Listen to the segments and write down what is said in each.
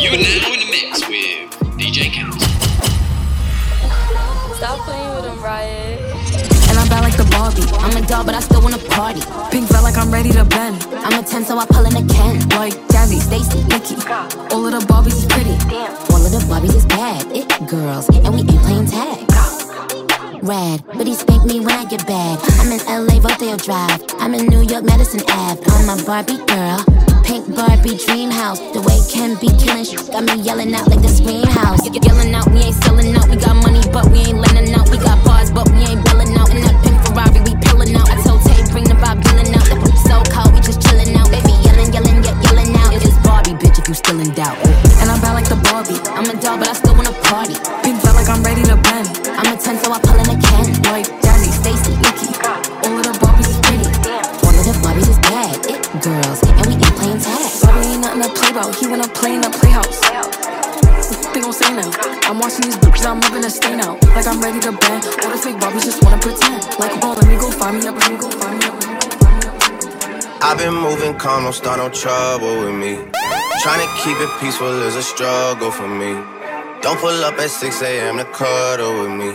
You are now in the mix with DJ Katt. Stop playing with him, Riot. And I'm bad like the Barbie. I'm a doll, but I still wanna party. Pink felt like I'm ready to bend. I'm a 10, so I pull in a Ken. Like Jazzy, Stacy, Nikki. All of the Barbies is pretty. All of the Barbies is bad. It girls, and we ain't playing tag. Rad, but he spank me when I get bad. I'm in LA, Rodeo Drive. I'm in New York, Madison Ave. I'm a Barbie girl. Pink Barbie dream house. The way Ken be killing shit got me yelling out like the scream house. Y- Yelling out, we ain't selling out. We got money, but we ain't lending out. We got bars, but we ain't billing out. In that pink Ferrari, we pillin' out. I told Tay, bring the Bob Dylan out. The so cold, we just chillin' out. Baby, yelling, yelling, yet yelling out. It's Barbie, bitch, if you still in doubt. And I'm bad like the Barbie. I'm a doll, but I still wanna party. I'm ready to bend. All the fake Barbies just wanna pretend. Like, find let me go find me up. let me go find me up. I've been moving calm, don't start no trouble with me. Trying to keep it peaceful is a struggle for me. Don't pull up at 6 a.m. to cuddle with me.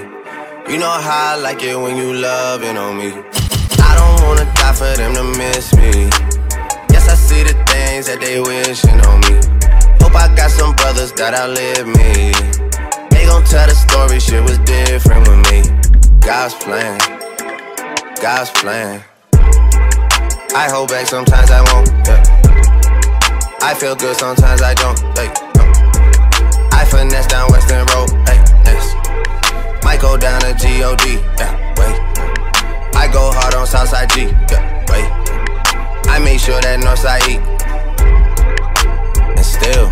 You know how I like it when you loving on me. I don't wanna die for them to miss me. Yes, I see the things that they wishing on me. Hope I got some brothers that outlive me. Gon' tell the story, shit was different with me. God's plan, God's plan. I hold back, sometimes I won't. Yeah. I feel good, sometimes I don't. Hey, no. I finesse down Weston Road. Hey, next. Might go down to God. Yeah, wait. I go hard on Southside G. Yeah, wait. I make sure that Northside E. And still,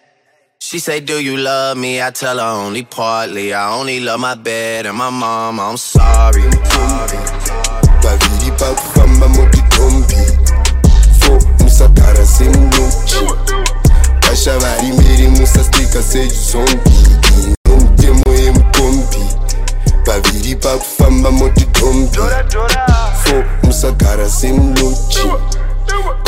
She say, Do you love me? I tell her only partly. I only love my bed and my mom. I'm sorry. vaviri pakufamba motitombi fo musagara semunochi vasha vari mberi musastika sezombi nomutemo yemukombi vaviri pakufamba motitombi fo musagara semunochi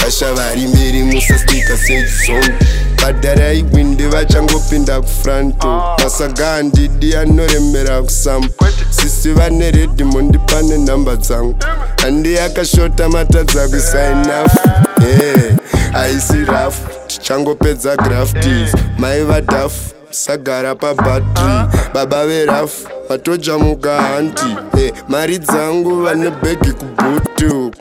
vasha vari mberi musastika sezombi badharai winde vachangopinda kufranto masaga handidi anoremera kusambo sisi vane redhimondi pane nhamba dzangu. Handi yakashota matadza kusainafu e haisi rafu tichangopedza graftis mai vadhafu sagara pabhatri baba verafu vatojamuka hanti e mari dzangu vane bhegi kubhutu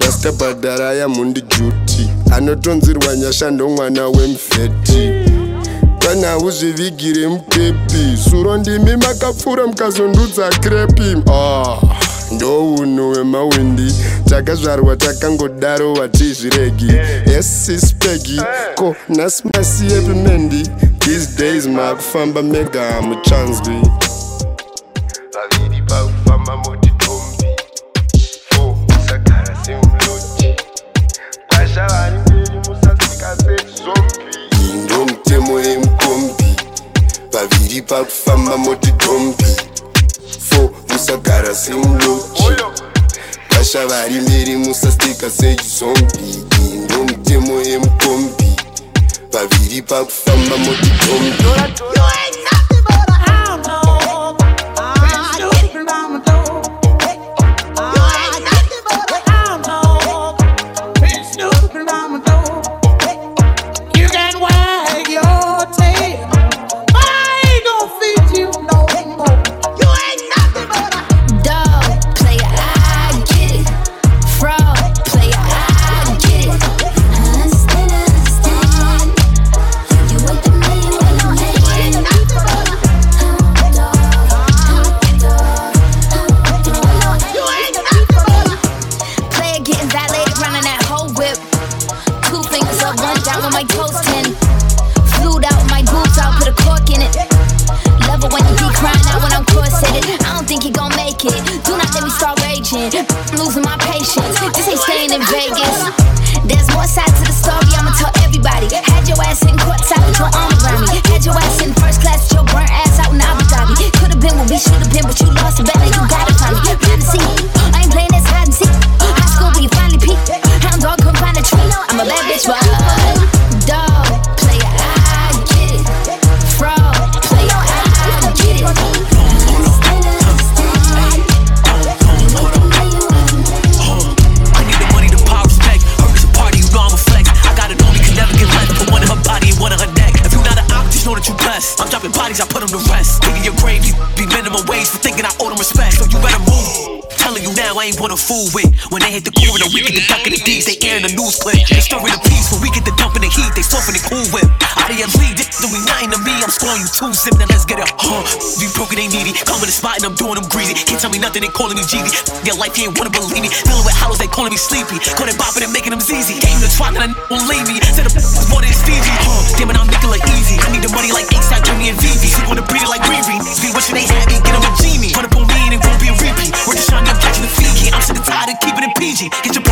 rasta bhadhara yamundi juti anotonzirwa nyasha ndomwana wemufeti kana uzvivigire mukepi suro ndimi makapfuura mukazondudza krepi ah, ndounhu wemawindi takazvarwa takangodaro watizviregi. Yesispegi ko nhasi masiye pimendi these days makufamba mega muchanzwi ipa kufamba motidombi fo musagara semuloki vasha vari mberi musastika sejizombi iyi ndo mitemo yemukombi vaviri pakufamba motidombi I'm in the spot and I'm doing them greasy. Can't tell me nothing, they calling me Jeezy. Their life, you ain't wanna believe me. Filling with hollows, they calling me sleepy. Calling bopping and making them ZZ. Game the trot that I won't leave me. Said the was more than Fiji. Huh, damn it, I'm making Nicola Easy. I need the money like ASAP, Jimmy and VV. She wanna breed it like Green Green. Be wishing they had me, get them a genie. Run up on me and it won't be a repeat. We're just trying to catch the Fiji. I'm sick and tired of keeping it PG. Get your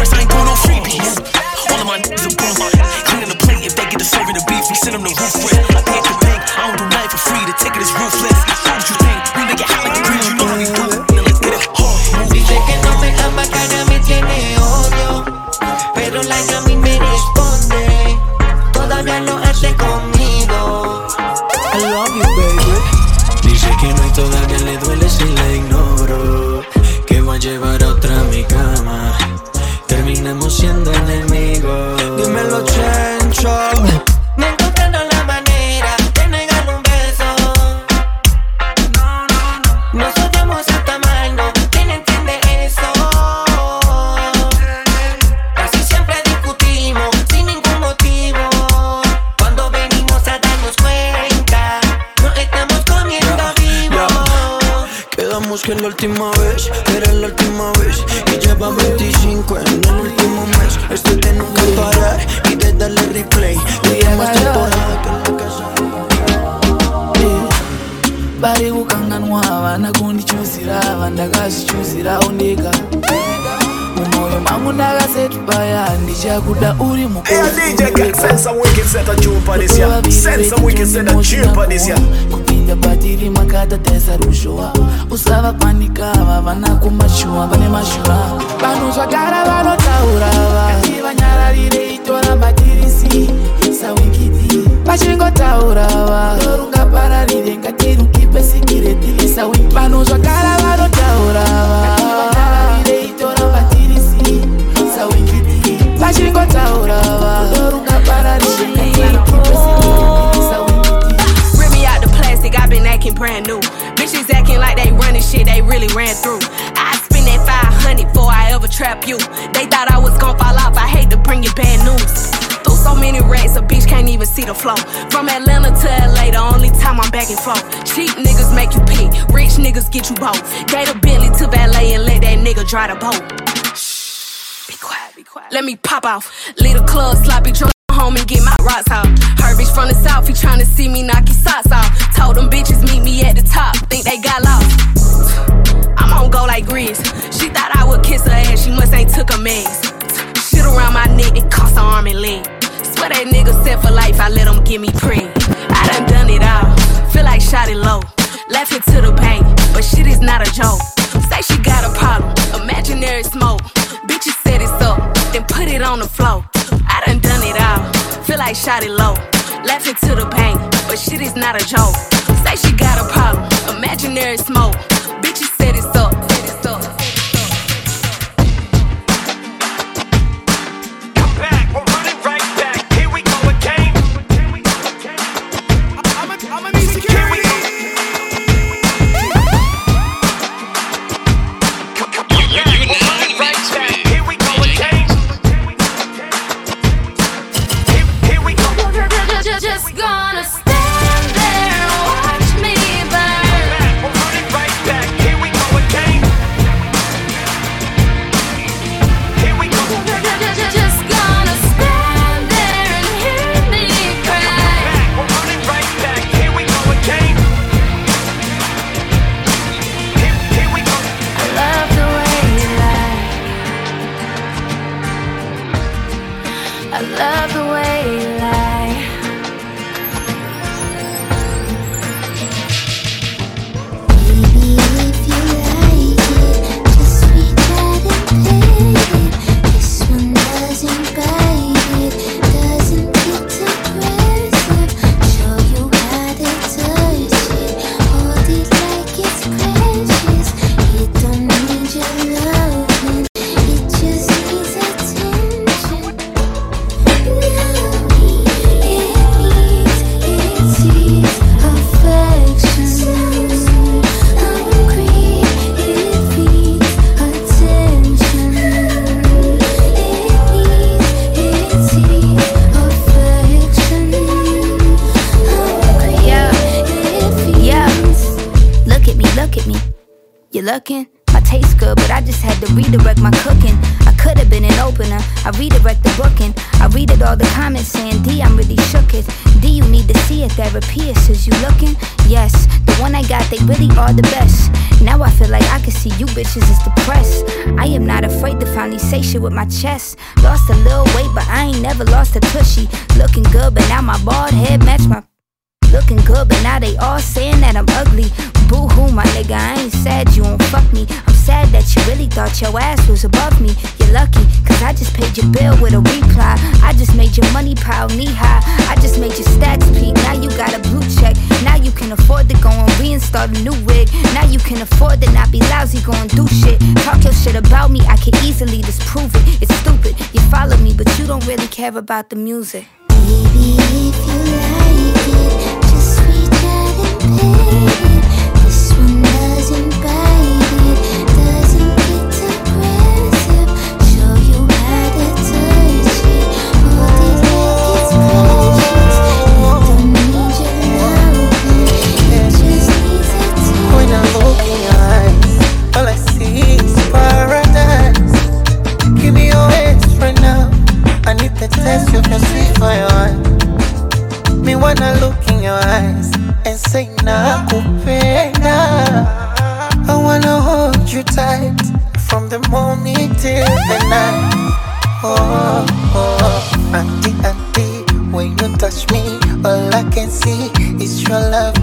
to the bank, but shit is not a joke. Say she got a problem, imaginary smoke. Bitches set it up, then put it on the floor. I done done it all, feel like shot it low. Laughing to the bank, but shit is not a joke. Say she got a problem, imaginary smoke. Bitches set it up Now I feel like I can see you bitches is depressed. I am not afraid to finally say shit with my chest. Lost a little weight, but I ain't never lost a tushy. Looking good, but now my bald head match my Looking good, but now they all saying that I'm ugly. Boo hoo, my nigga, I ain't sad you won't fuck me. I'm sad that you really thought your ass was above me. You're lucky, cause I just paid your bill with a reply. I just made your money pile knee high. I just made your stats peak. Now you got a blue check. Now you can afford to go and reinstall a new wig. Now you can afford to not be lousy, go and do shit. Talk your shit about me, I can easily disprove it. It's stupid. You follow me, but you don't really care about the music. Baby, if you like you to I eyes, see need the taste of your sweet for your heart. Me wanna look in your eyes and say nakupenda. I wanna hold you tight from the morning till the night. Oh, oh, auntie, auntie, when you touch me, all I can see is your love.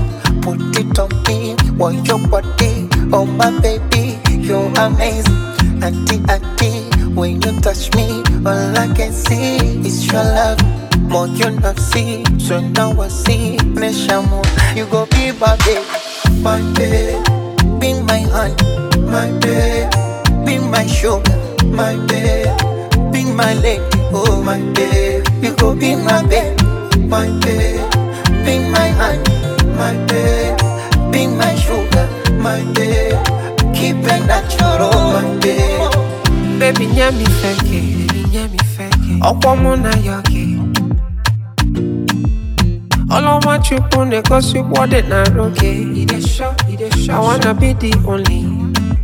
Put it on me, want your body, oh my baby, you're amazing. Auntie, auntie, when you touch me, all I can see is your love. More you not see, so now I see. Neshamo, you go be my babe, my babe, be my honey, my babe, be my sugar, my babe, be my lady, oh my babe. You go be my babe, my babe, be my honey, my babe, be my sugar, my babe. Keep it natural, my babe. Baby, feke, nyami feke. Ọkwọ mụ na ya gị. Ọlọ́mọ chukwu na-egosi ụkwọdị na oge. I wanna be the only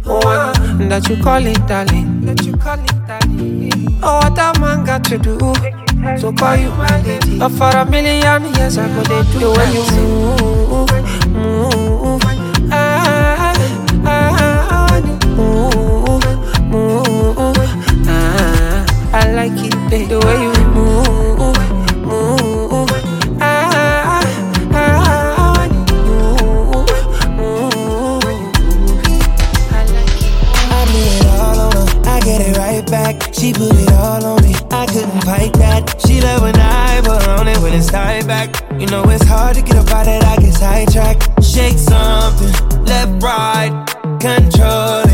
one that you call it darling. Oh, what a man got to do to call you my lady. Oh, for a million years I go they do way you move, move. Like it, babe, the way you move, move. Ah, ah, ah, move, move. I put it all on her, I get it right back. She put it all on me, I couldn't fight that. She love when I put on it when it's tied back. You know it's hard to get about it, I get sidetracked. Shake something, left, right, control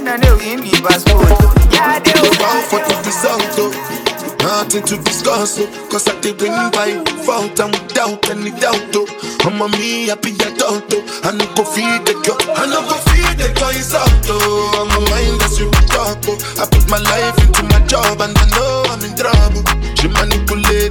no no give me passport. Yeah, they Go out for the result, oh. Nothing to discuss, oh. Cause I did win by fault and without any doubt, oh. I'm a me happy adult, oh. I no go feed the girl, I no go feed the girl, it's out, oh. I'm a mind that's you talk, oh. I put my life into my job and I know I'm in trouble. She manipulate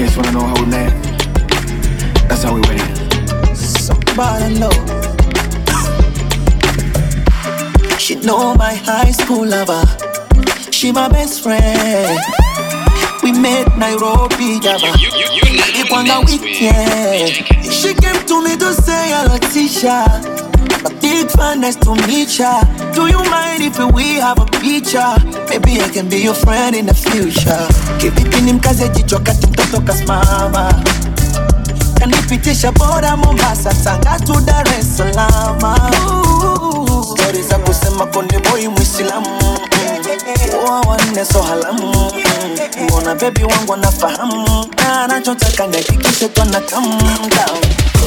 Any kids wanna know how we met? That's how we went. Somebody know. She know my high school lover. She my best friend. We met Nairobi, Java. It on the weekend. She came to me to say hello, Tisha. A big fan, nice to meet ya. Do you mind if we have a picture? Maybe I can be your friend in the future. Kipipini mkaze jicho kati mtoto kasimama kanipitisha boda Mombasa, Tanga tu Dar es Salaam. Ooh, Stori za kusema konde boy Muislamu. Oa wanne so halamu. Bebi wangu anafahamu? Na anachotaka nihakikishe twanakamda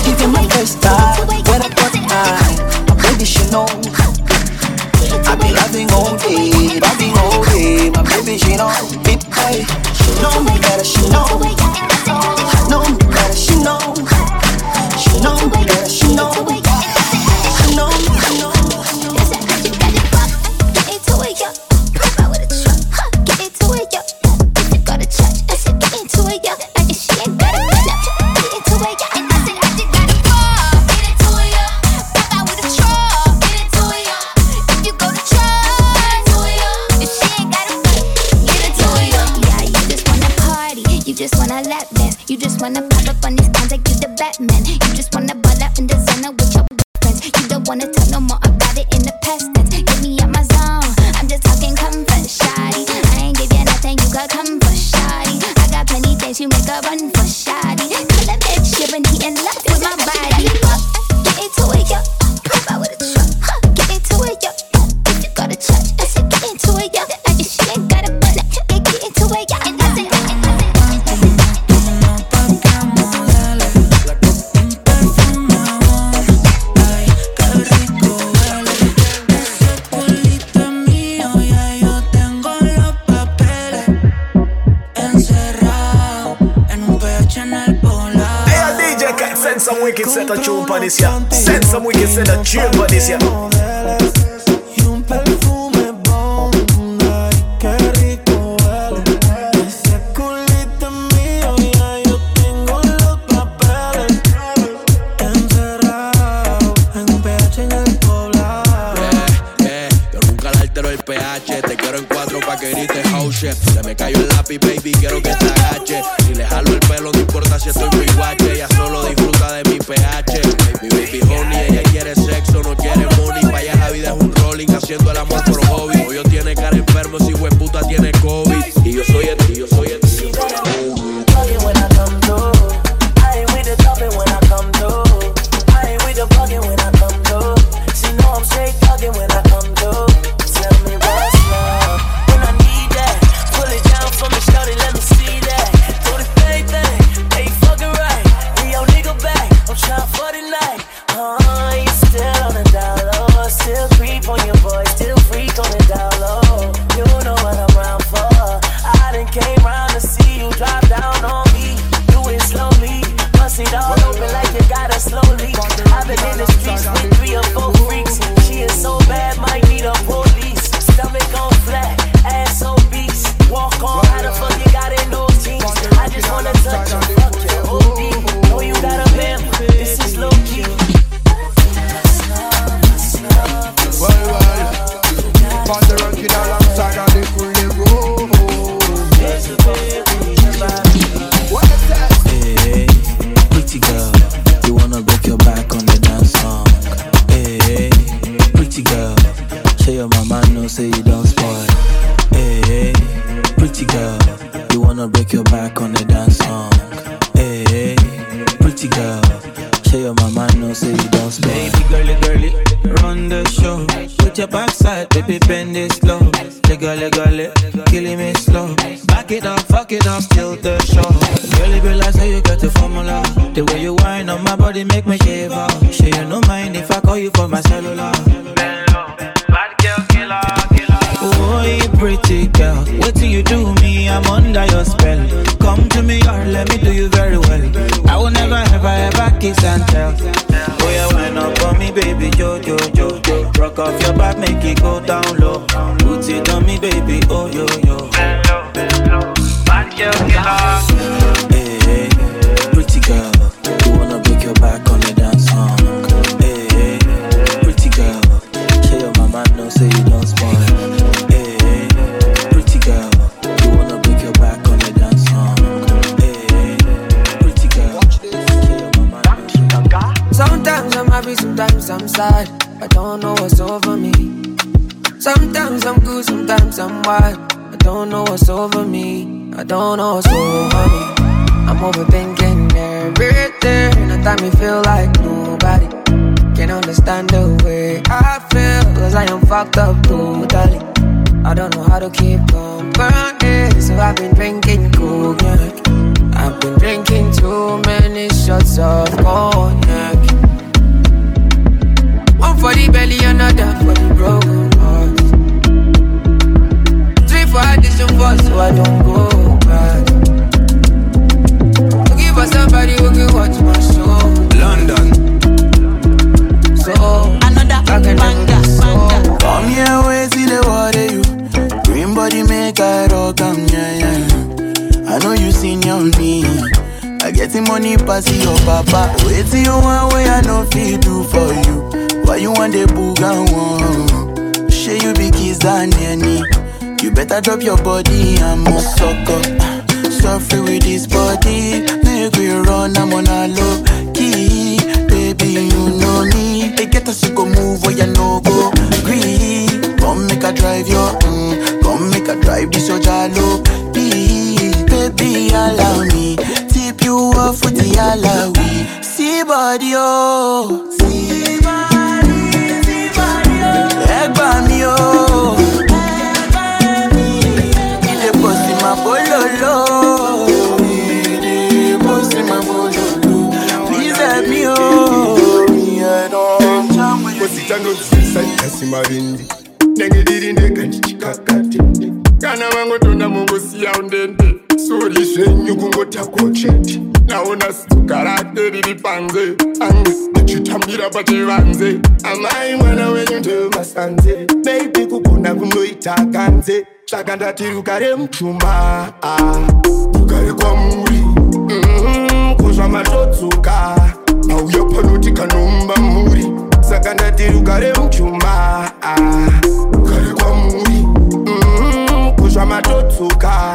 Give you my first time, when I got mine My baby she know. I be loving all loving all My baby she know, She know she know. Know me better, she know. She know me better, she know totally. I don't know how to keep company. So I've been drinking cognac. I've been drinking too many shots of cognac. One for the belly, another for the broken heart. Three for addition four, so I don't go back. Looking for somebody who can watch my show. London. So another banger, banger. Come here, I get the money pass your papa. Wait till you want way I know feel do for you. Why you want the boogan one? Share you be kiss and. You better drop your body and more sucker. Suffer with this body. Make we run, I'm on a low key. Baby, you know me. They get us to go move where you no go. Green. Come make a drive your, mm, come make a drive this your jalo. Baby, allow me. Tip you off with the alawi. See body, oh. See body, see body, oh. Egba mi, oh. Ile bossy my bololo. Ile bossy my bololo. Please help me, oh. Me, I don't jam with you. kusitanozisaikasi mavindi nenge ndiri ndega ndichikakatende kana vangotonda mungosiya undende suri zvenyu kungotakwo chete naona sitsuka rake riri panze ange ndichitambira pachivanze amai mwana wenyu ndemasanze beibi kugona kunoita kanze. Saka ndati rugare mupfuma rugare kwamuri. Mhm, kuzva matodzoka mauya panoti kanomba muri. Saka ndati rugare muchuma rugare kwamuri. Mhm, kuzva matodzoka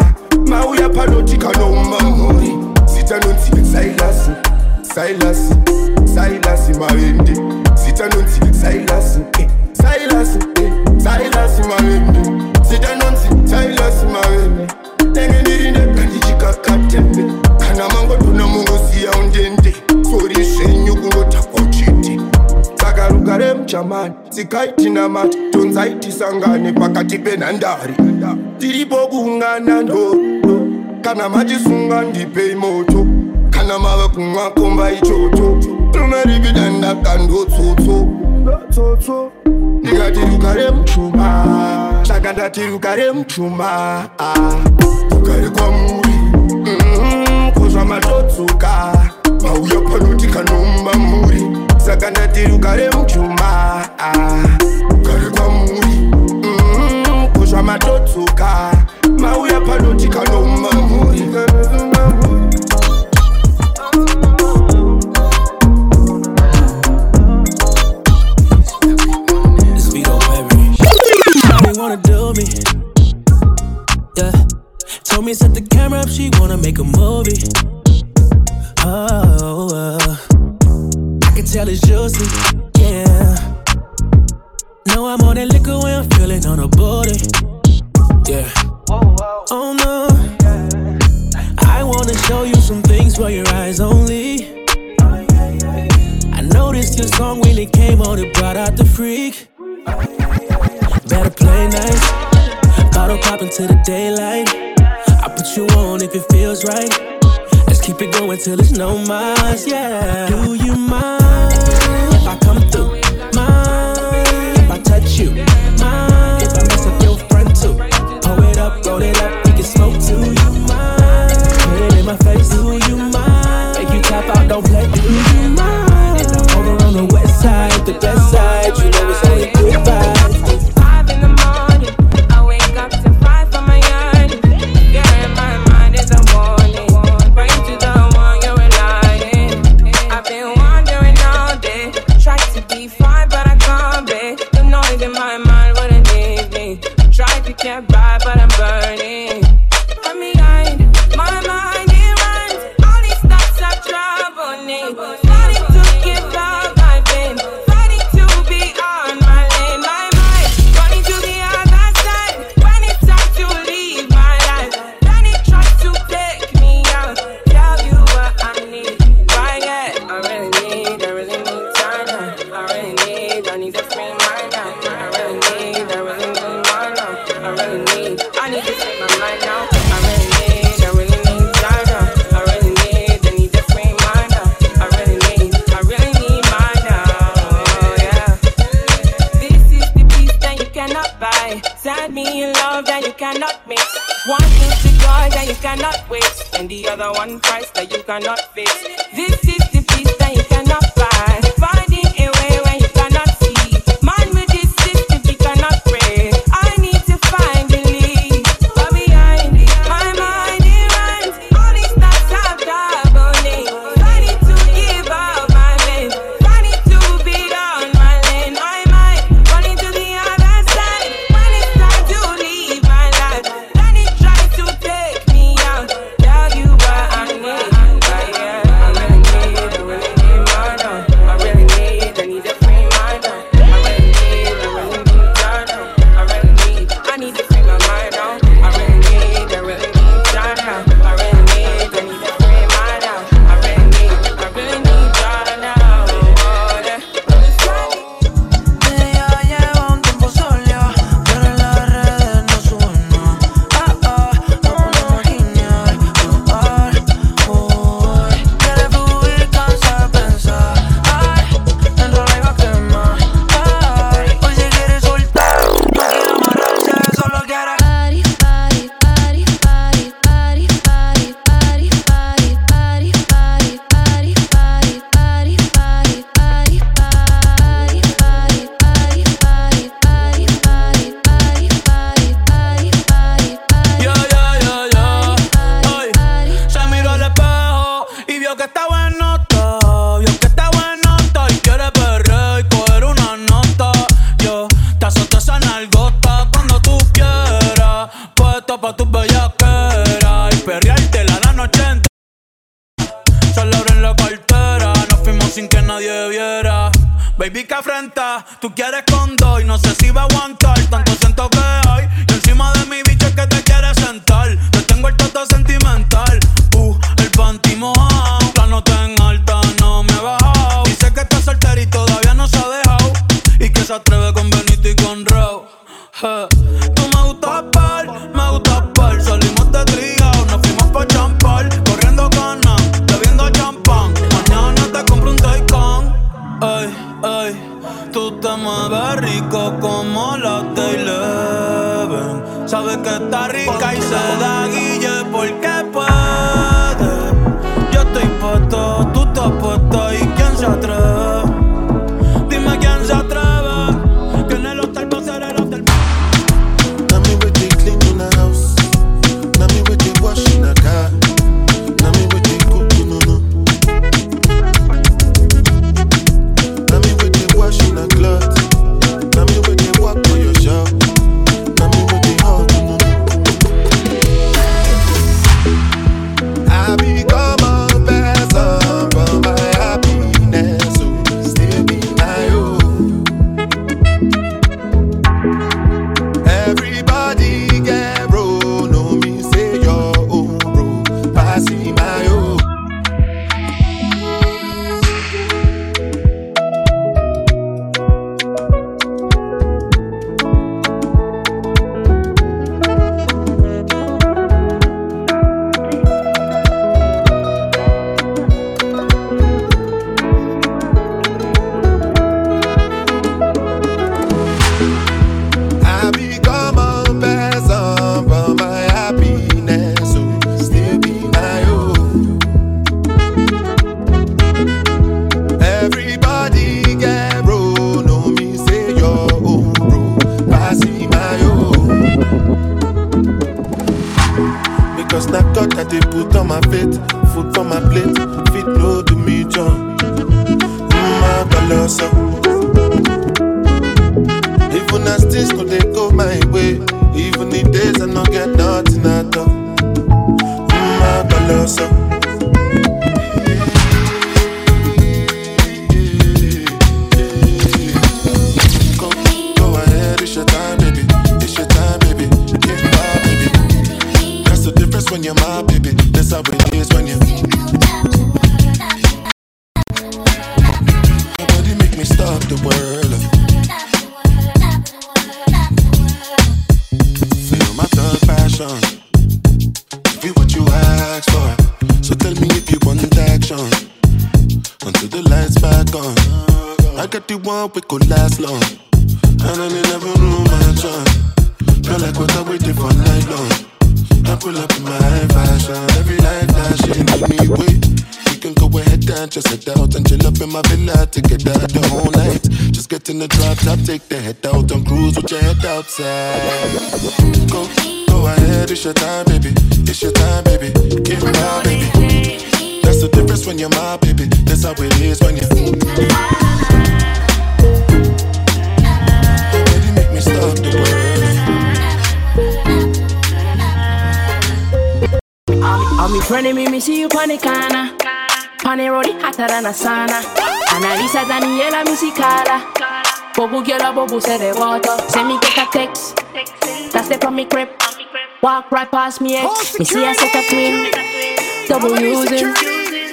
mauya panoti kanomba muri zita nonzi sailasi sailasi sailasi mavende zita nonzi sailasi eh, sailasi eh, sailasi mavende zita nonzi sailasi mavende nenge ndiri ndega ndichikakatembe kana mangotona mungosiya undende. Sori zvenyu kungotakwa chete saka rugare muchamani tsikaitinamata tonzaitisangane pakati penhandare. Tiripo kuungana ndodo kana machisunga ndipei moto. Kana mava kumwa komba ichocho. Tumeripidanda kandotsotso tsotso. Ndikati rugare muchuma saka ndati rugare muchuma rugare kwamuri kuzva matodzoka mauya panoti kanomba muri. Saka ndati rugare muchuma rugare kwamuri Mhm, kuzva matodzoka mauya panoti kanomba me set the camera up, she wanna make a movie. Oh, uh, I can tell it's juicy, yeah. Know I'm on that liquor when I'm feeling on a body, yeah. Oh no, I wanna show you some things for your eyes only. I noticed your song when it came on, it brought out the freak. Better play nice, bottle popping to the daylight what you want if it feels right. Let's keep it going till it's no miles, yeah. Do you mind if I come through? Mind if I touch you? Mind if I mess up your front too? Pull it up, roll it up, we can smoke too. Do you mind? Put it in my face. Do you mind? Make you tap out, don't play. Do you mind? Over on the west side, the best side, you know. can't but I'm burning. another one price that you cannot fix. Tú quieres con dos y no sé si va a aguantar. Tanto pass me X. Me see a set of twin, double using.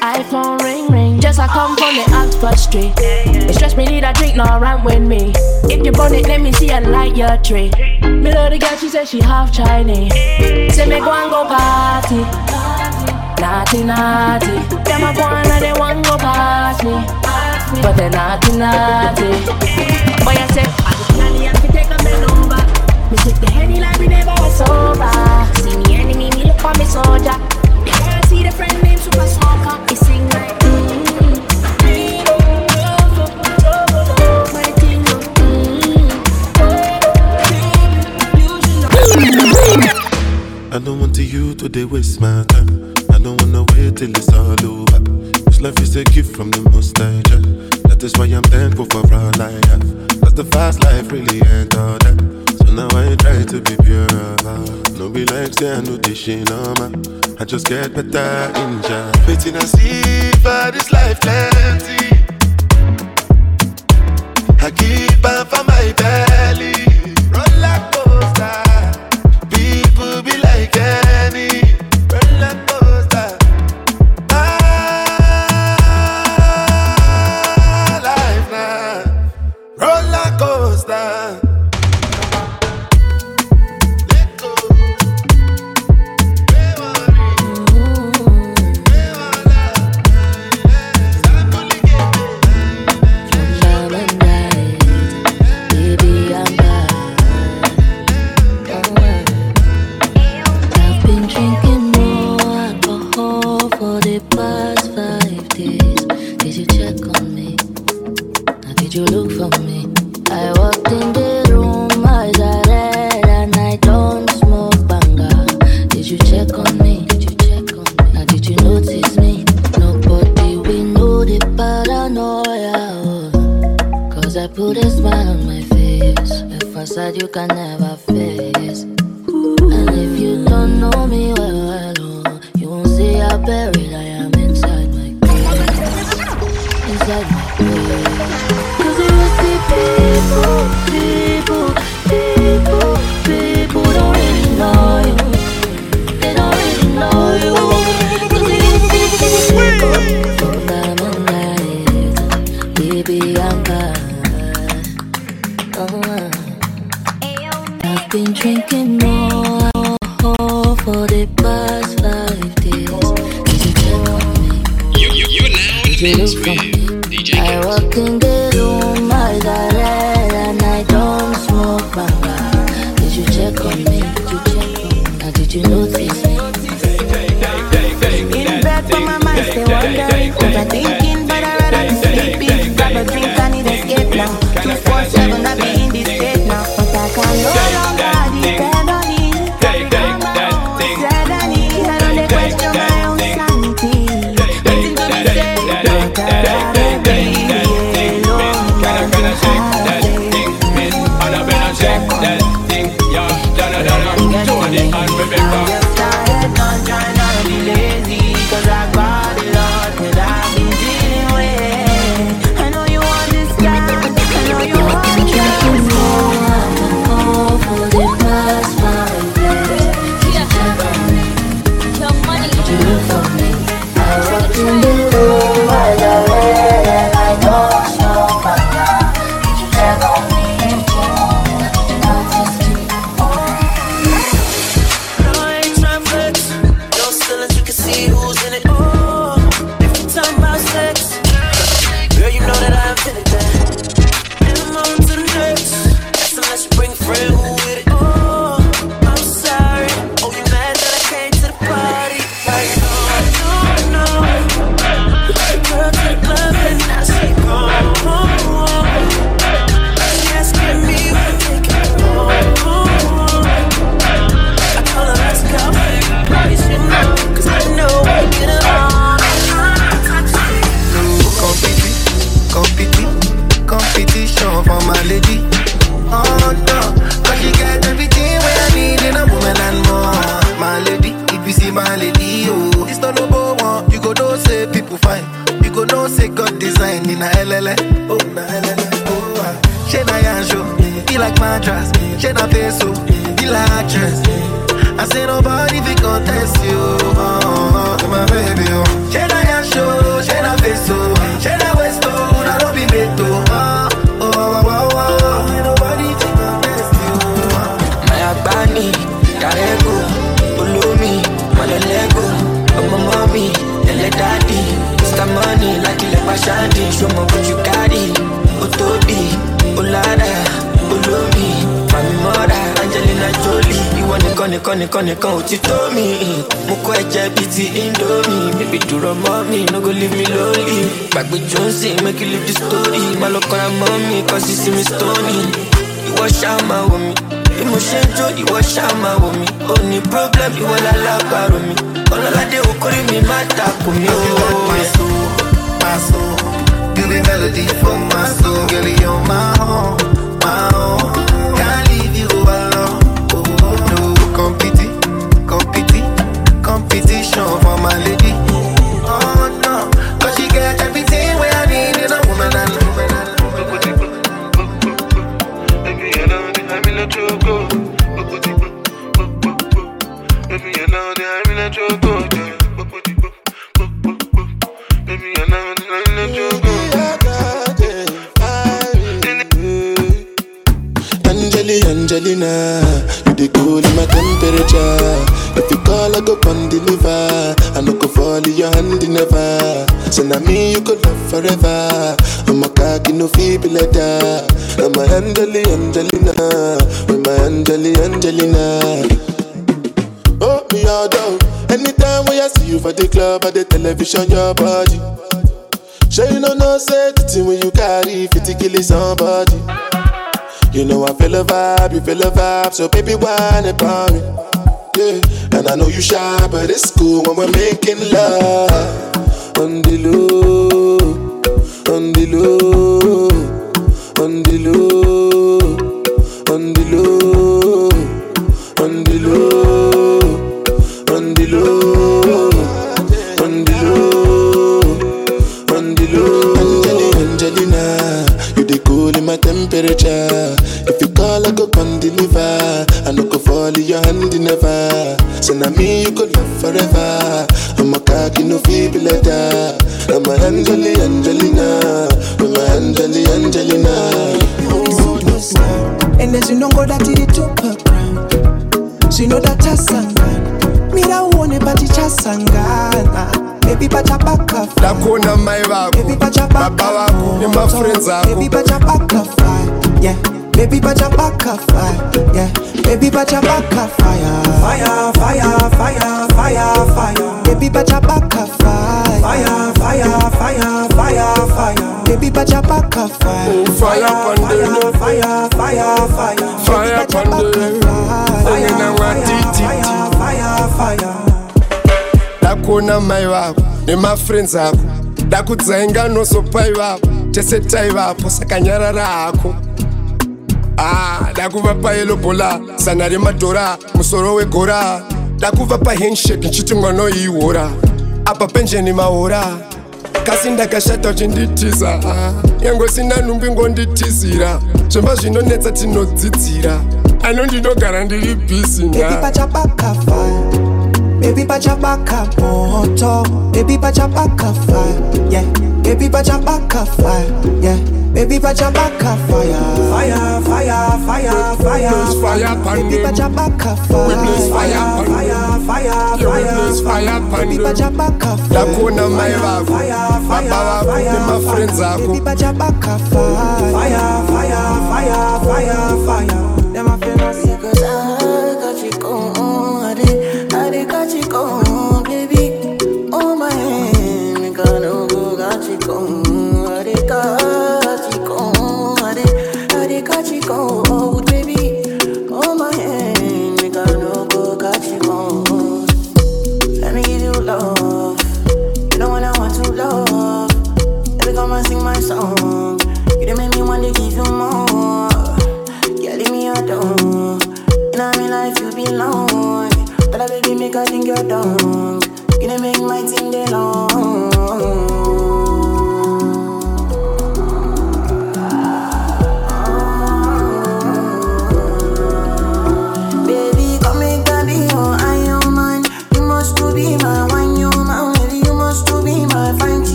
iPhone ring ring. Just I come from the Oxford Street. It stress me need a drink, no run with me. If you burn it, let me see and light your tree. Me of the girl, she said she half Chinese. Say me go and go party. Naughty naughty. Them a go and they want go party. But they naughty naughty. Boy I say, I'm Italian, take a man over. Me take the henny like we never was sober me, me look for me soldier. Can't see the friend name Super Smoker. He sing like. I don't want to you to waste my time. I don't wanna wait till it's all over. This life is a gift from the most high. That is why I'm thankful for all I have. Cause the fast life really ain't all that. Now I try to be pure. No be like say I know this shit. I just get better in job. Waiting I see for this life plenty. I keep on for my belly. Na elele, oh na elele, oh ah. She na yanjo, be like mattress. She na peso, be like actress. I say nobody fi contest you, oh, oh, oh, my baby, oh. Nìkan nìkan ò ti tó mi. Mo kọ́ ẹ̀jẹ̀ bíi ti Indomie, Bébí dúró mọ́ mi, no go leave me lonely. Gbàgbé Johnson, make you leave the story. Má lọ kọ́ra mọ́ mi, kọ́ sí sí mi stony. Ìwọ ṣáà máa wò mí bí mo ṣe ń jó ìwọ ṣáà máa wò mí ó ní problem ìwọ lálábàárò mi ọlọ́ládé okòrí mi má takò mí ó. You be melody for my soul, girl. You're my own, now me you could love forever. I'm a cocky no feeble like that. I'm a Angeli, Angelina, with my Angeli, Angelina. Oh, me all down. Anytime when I see you for the club or the television, your body. Sure you know no say the thing when you carry 50 kill somebody. You know I feel a vibe, you feel a vibe, so baby whine about me. Yeah, and I know you shy, but it's cool when we're making love. On the low, on the low, on the low. Angelina, you the cool in my temperature. If you go come deliver. I no go fall in your hand never. So now me you could love forever. I'm a cocky no feeble like that. I'm a Angeli Angelina, I'm a Angeli Angelina. And then she don't go that to the top of. She know that chasangana. Mira uone pati chasangana. Baby pacha baka ndakona mai vako baba vako nemafriends Baby ako pacha baka fire. Yeah. Baby pacha baka fire. Yeah. Baby pacha baka fire. Fire, fire, fire, fire, fire. Baby pacha baka fire. Fire, fire, fire, fire, fire. Baby pacha baka fire. Oh, fire. Fire, fire, fire. Fire. Fire, fire. ndakona mai vako nemafriends ako ndakudzainga nosopai vapo tese tai vapo saka nyarara hako ah ndakuva payelobhola zana remadhora musoro wegora. Ndakuva pahandshake nchiti mwana oyiihora apa penjeni mahora. Kasi ndakashata uchinditiza nyangosina nhumbi ngonditizira zvemba zvinonetsa tinodzidzira. Ano ndinogara ndiri bhizi napachabakafa bebi pachabaka moto bebi pachabaka fa yeah. bebi pachabaka fa yeah. Baby pacha baka fire. Yeah. Baby pacha baka fire. Fire, fire, fire, fire. Blaze fire pan Baby them. pacha baka fire. We blaze fire pan fire, them. fire, Yeah, we fire, blaze fire pan Baby them. pacha baka fire. ndakona mai vako baba vako nemafriends ako Baby pacha baka fire. Fire, fire, fire, fire, fire.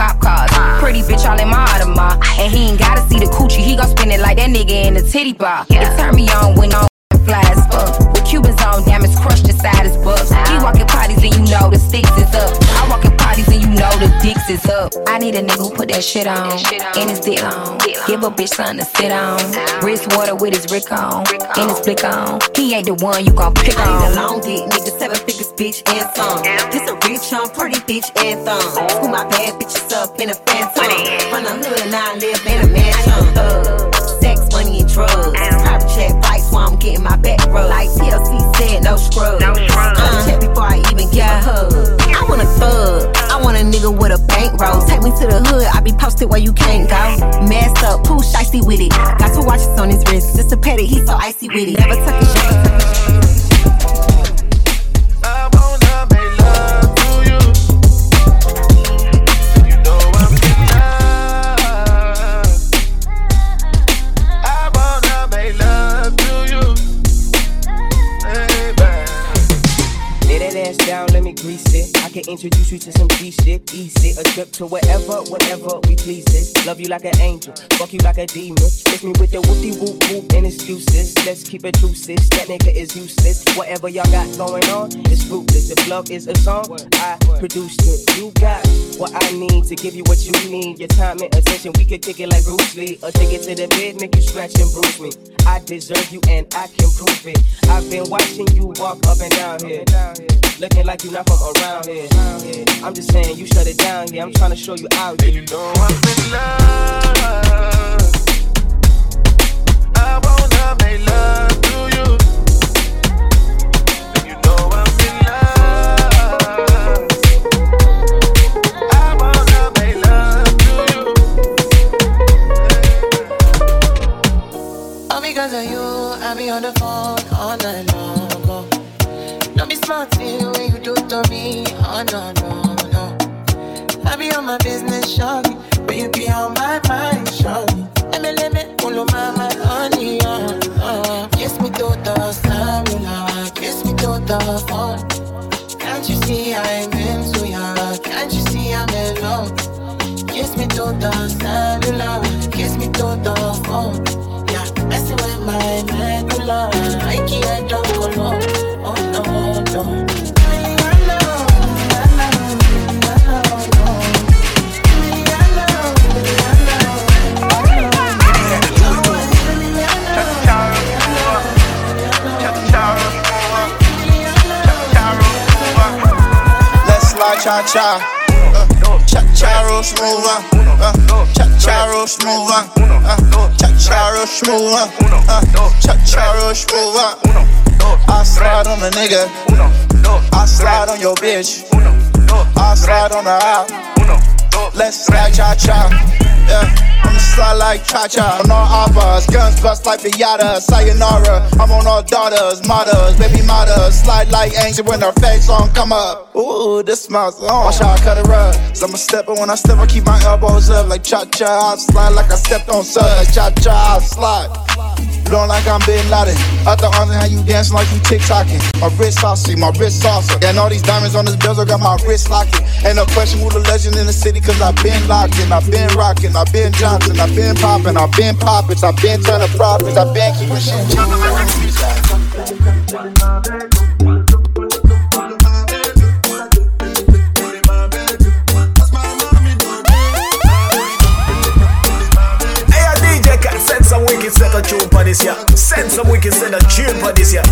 Cop cars. Pretty bitch all in my Audemars. And he ain't gotta see the coochie, he gon' spin it like that nigga in the titty bar. It turn me on when I'm fly as fuck. With Cubans on, damn, it's crushed inside his bucks. He walking parties and you know the sticks is up. Dicks is up. I need a nigga who put that shit on. And his dick on. Give a bitch something to sit on. Wrist water with his Rick on. And his flick on. He ain't the one you gon' pick on. I need a on. long dick, nigga, seven figures, bitch, and some. This a rich, young, pretty bitch, and thumb. School my bad bitches up in a phantom. From the hood, now I live in a mansion. Thug, sex, money, and drugs. Private check flights while I'm getting my back rubbed. Like TLC said, no scrubs. Uh, check before I even give a hug. I want a thug. Want a nigga with a bankroll. Take me to the hood, I be posted where you can't go. Masked up, pooh, shicey with it. Got two watches on his wrist. Just a petty, he so icy with it. Never tuck his shit. Lay can introduce you to some G shit, easy. A trip to wherever, whenever we please it. Love you like an angel, fuck you like a demon. Kiss me with the whoopty whoop whoop and excuses. Let's keep it true, sis. That nigga is useless. Whatever y'all got going on is fruitless. If love is a song, I produced it. You got what I need to give you what you need. Your time and attention, we could kick it like Bruce Lee. Or take it to the bed, make you scratch and bruise me. I deserve you and I can prove it. I've been watching you walk up and down here. Looking like you're not from around here. I'm just saying you shut it down, yeah. I'm trying to show you out here. You know I'm in love. I wanna make love to you. On my business, shawty. But you be on my mind, cha cha. Uh, cha cha real smooth. Uh, uh, cha cha real smooth. Uh, cha cha real smooth. Uh, cha cha real smooth. Uh, I slide on a nigga. I slide on your bitch. I slide on the out. Let's slide cha cha. Yeah. I'ma slide like cha cha. On all offers, guns bust like Piata. Sayonara. I'm on all daughters, mothers, baby mothers. Slide like angel when her face on come up. Ooh, this smells on. Watch how I cut it up. i I'm a stepper when I step, I keep my elbows up like cha cha. I slide like I stepped on like cha cha. I slide blown like I'm Bin Laden. I arms and how you dancing like you TikToking. My wrist saucy, my wrist saucer. And all these diamonds on this bezel got my wrist locking. And no question who the legend in the city, cause I've been locked in, I've been rocking, I've been Johnson, I've been popping, I've been poppin', I've been turning profits, I've been keeping shit. wicked set a tune for this year. Send some wicked set a tune for this year.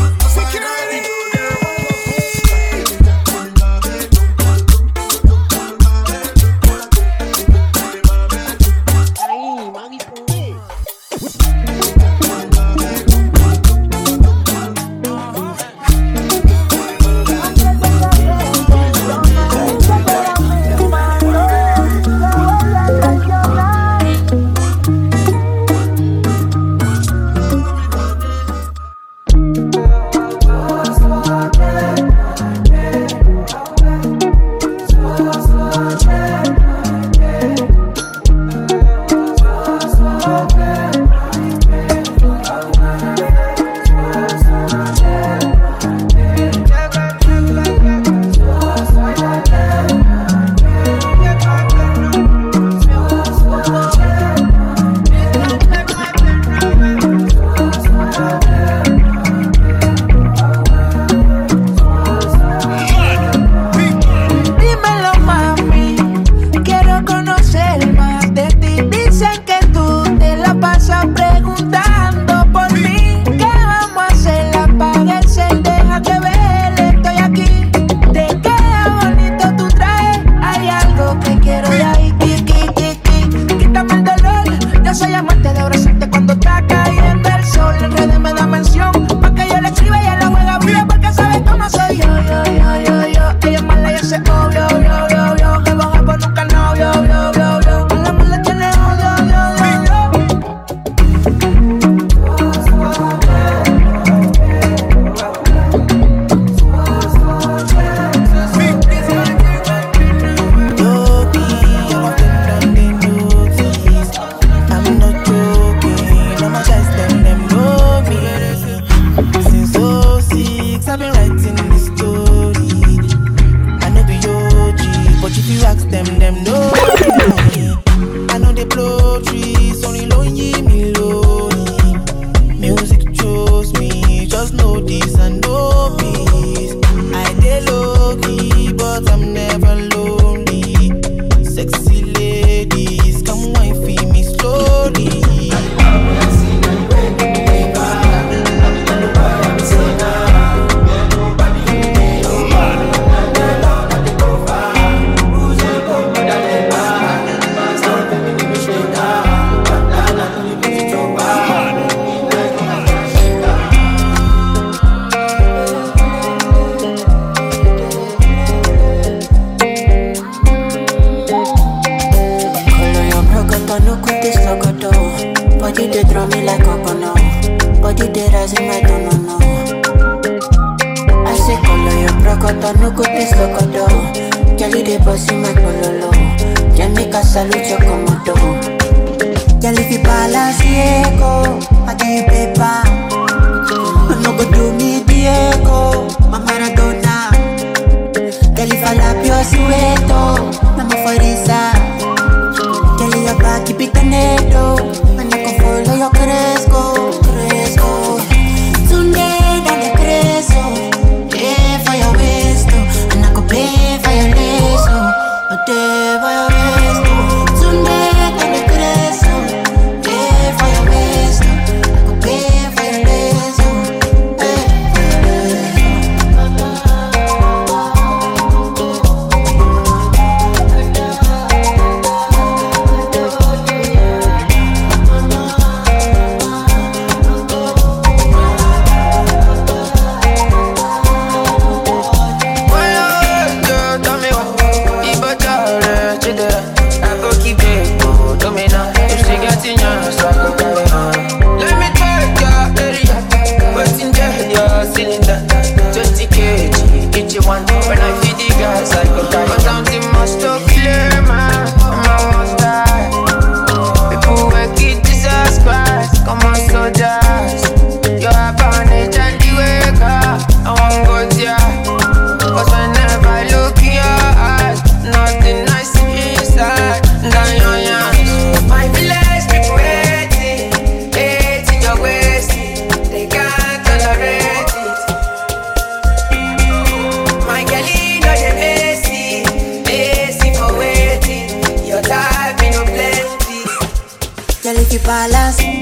the.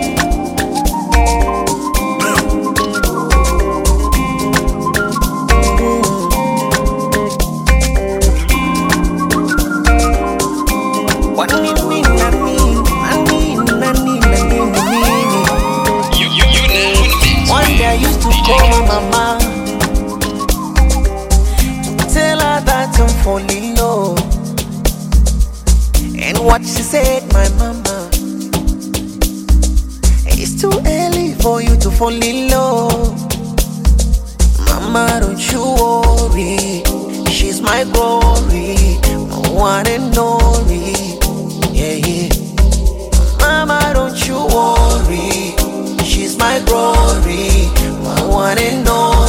Call my mama to tell her that I'm falling love, and what she said, my for you to fall in love. Mama, don't you worry. She's my glory, my one and only. Yeah, yeah. Mama, don't you worry. She's my glory, my one and only.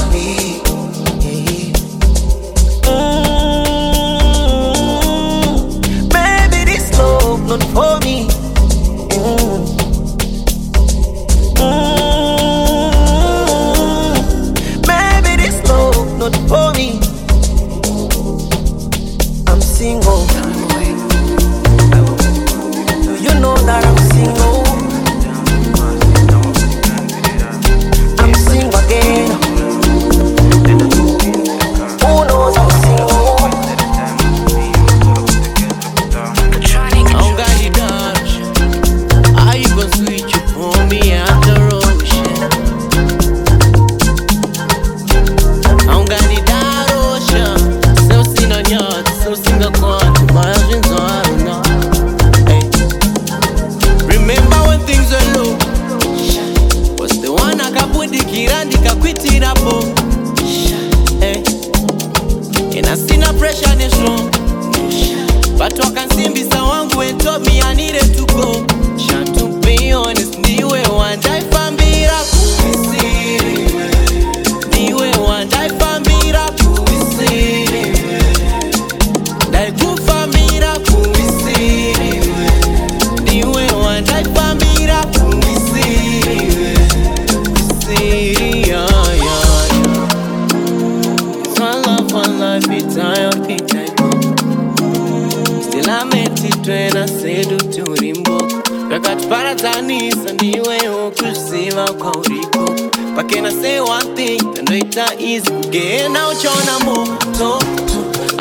zviparadzanisa ndiwewo kuziva kwauriko. Pakena sewathinta ndoita izi kugehena uchaona moto.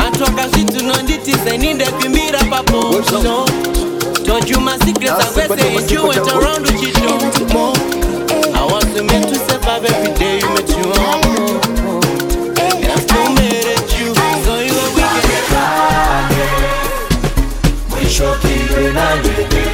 Antu akazvitunonditize nindekumbira papoto. Tojuma sikreta kwese ichiwet around uchitomo i want to make to save up every day you met you on and i'm still mad at you so you a weekend Shocking and I'm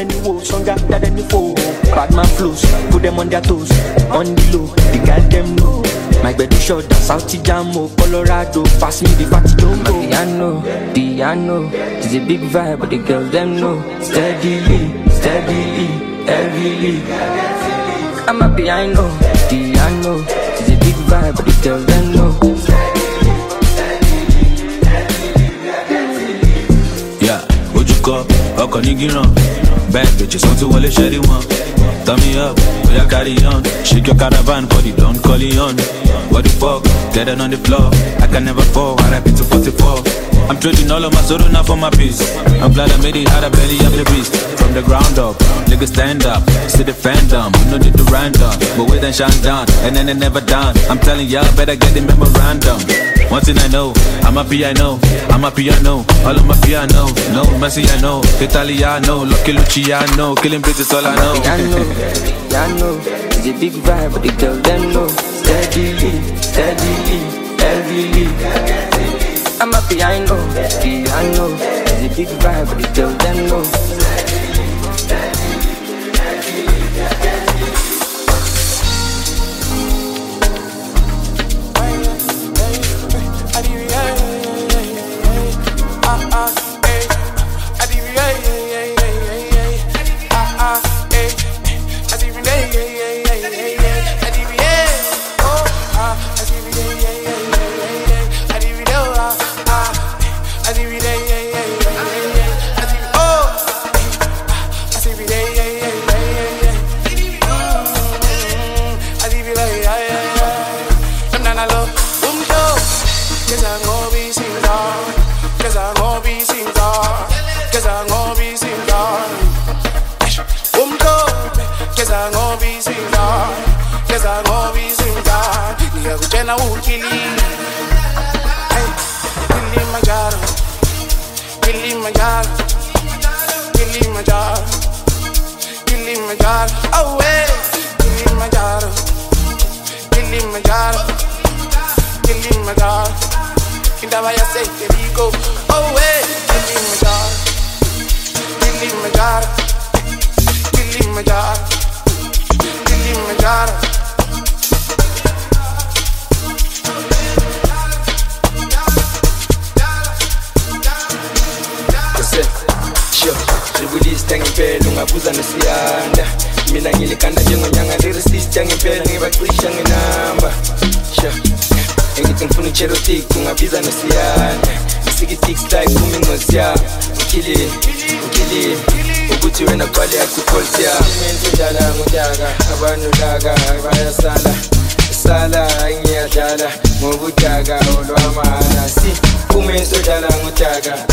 any woe, stronger than any foe. Bad man flows, put them on their toes, on the low. The guys them know. My bed is short, South Jamo, Colorado. Pass me the fatty jumbo. My piano, piano. It's a big vibe, but the girls them know. Steadily, steadily, heavily. I'm a piano, piano. It's a big vibe, but the girls them know. Ọkọ̀ ní gíràn bitches wọ́n ti wọlé ṣẹ́rí wọn. Turn me up, oya carry on. Shake your caravan for call Don on. What the fuck? Get it on the floor. I can never fall. I RIP to 44. I'm trading all of my sorrow now for my peace. I'm glad I made it out of belly of the beast. From the ground up, niggas stand up. See the fandom, know need to random. But wait and shine down, and then they never done. I'm telling y'all, better get the memorandum. One thing I know, I'm a piano, I'm a piano, all of my piano. No, Messi I know, Italiano, Lucky Luciano, killing bitches all I know. Piano, piano. It's a big vibe, but the girls them know. Steadily, steadily, heavily. I'm a piano, piano. It's a big vibe, but the girls them know. ngokudala ngokudaka olwamala. Siphume sodlala ngudaka.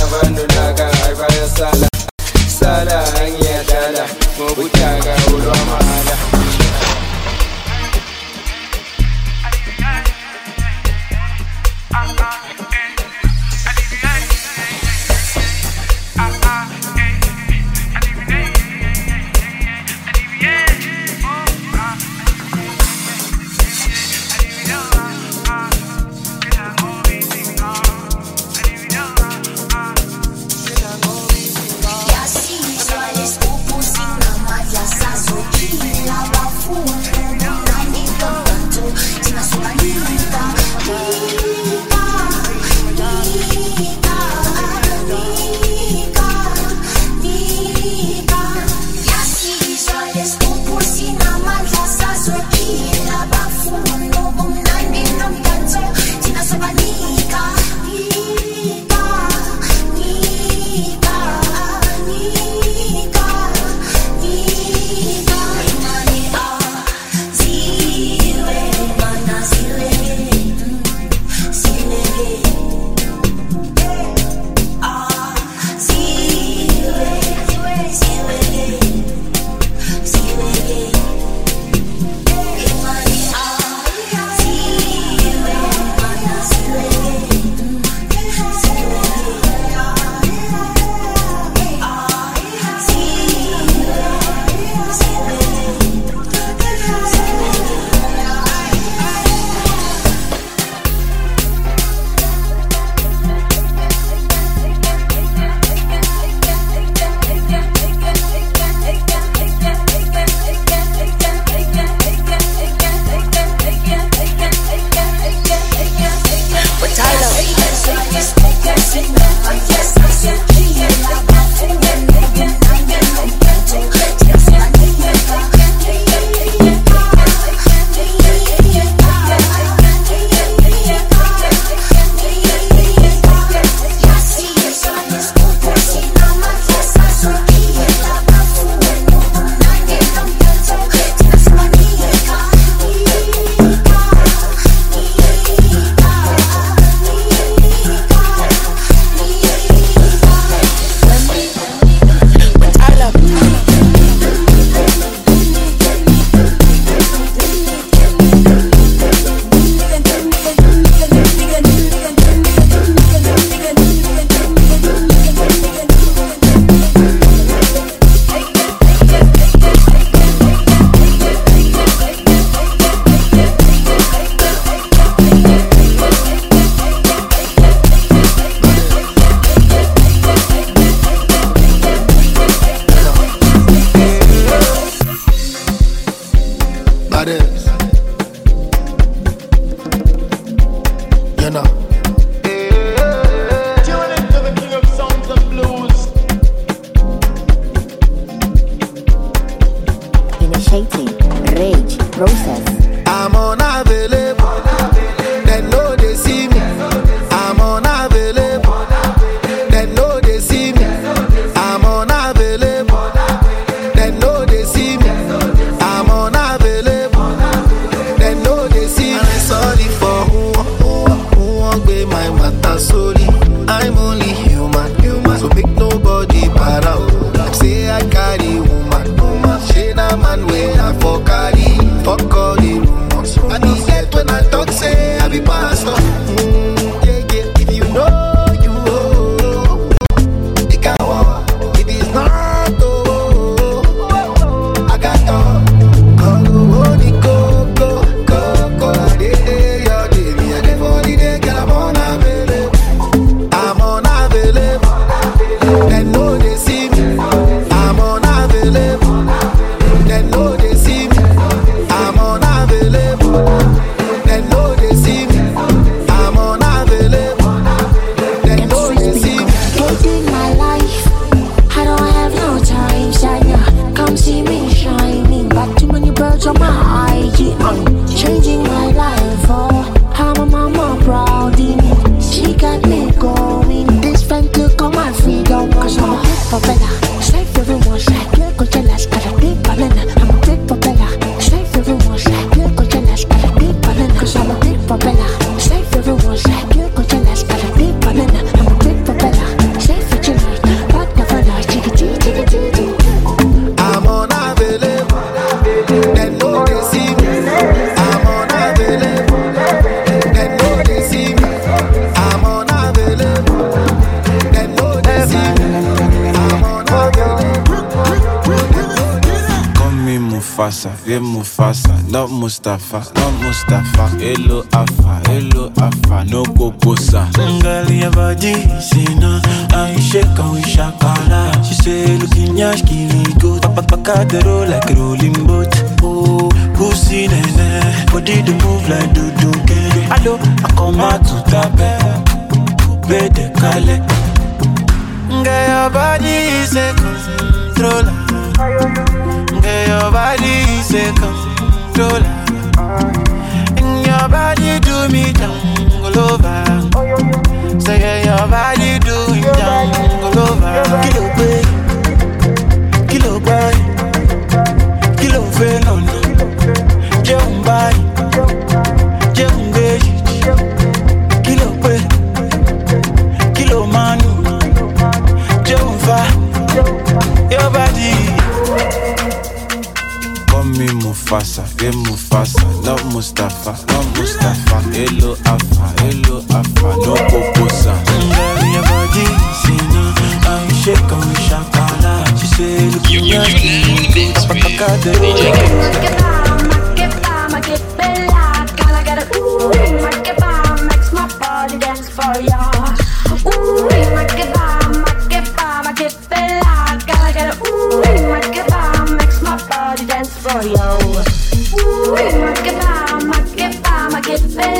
Hello Afa, Hello Afa, no Kokosa. Ngali ya body, sina aisheka uishakala. She say looking yash kili go.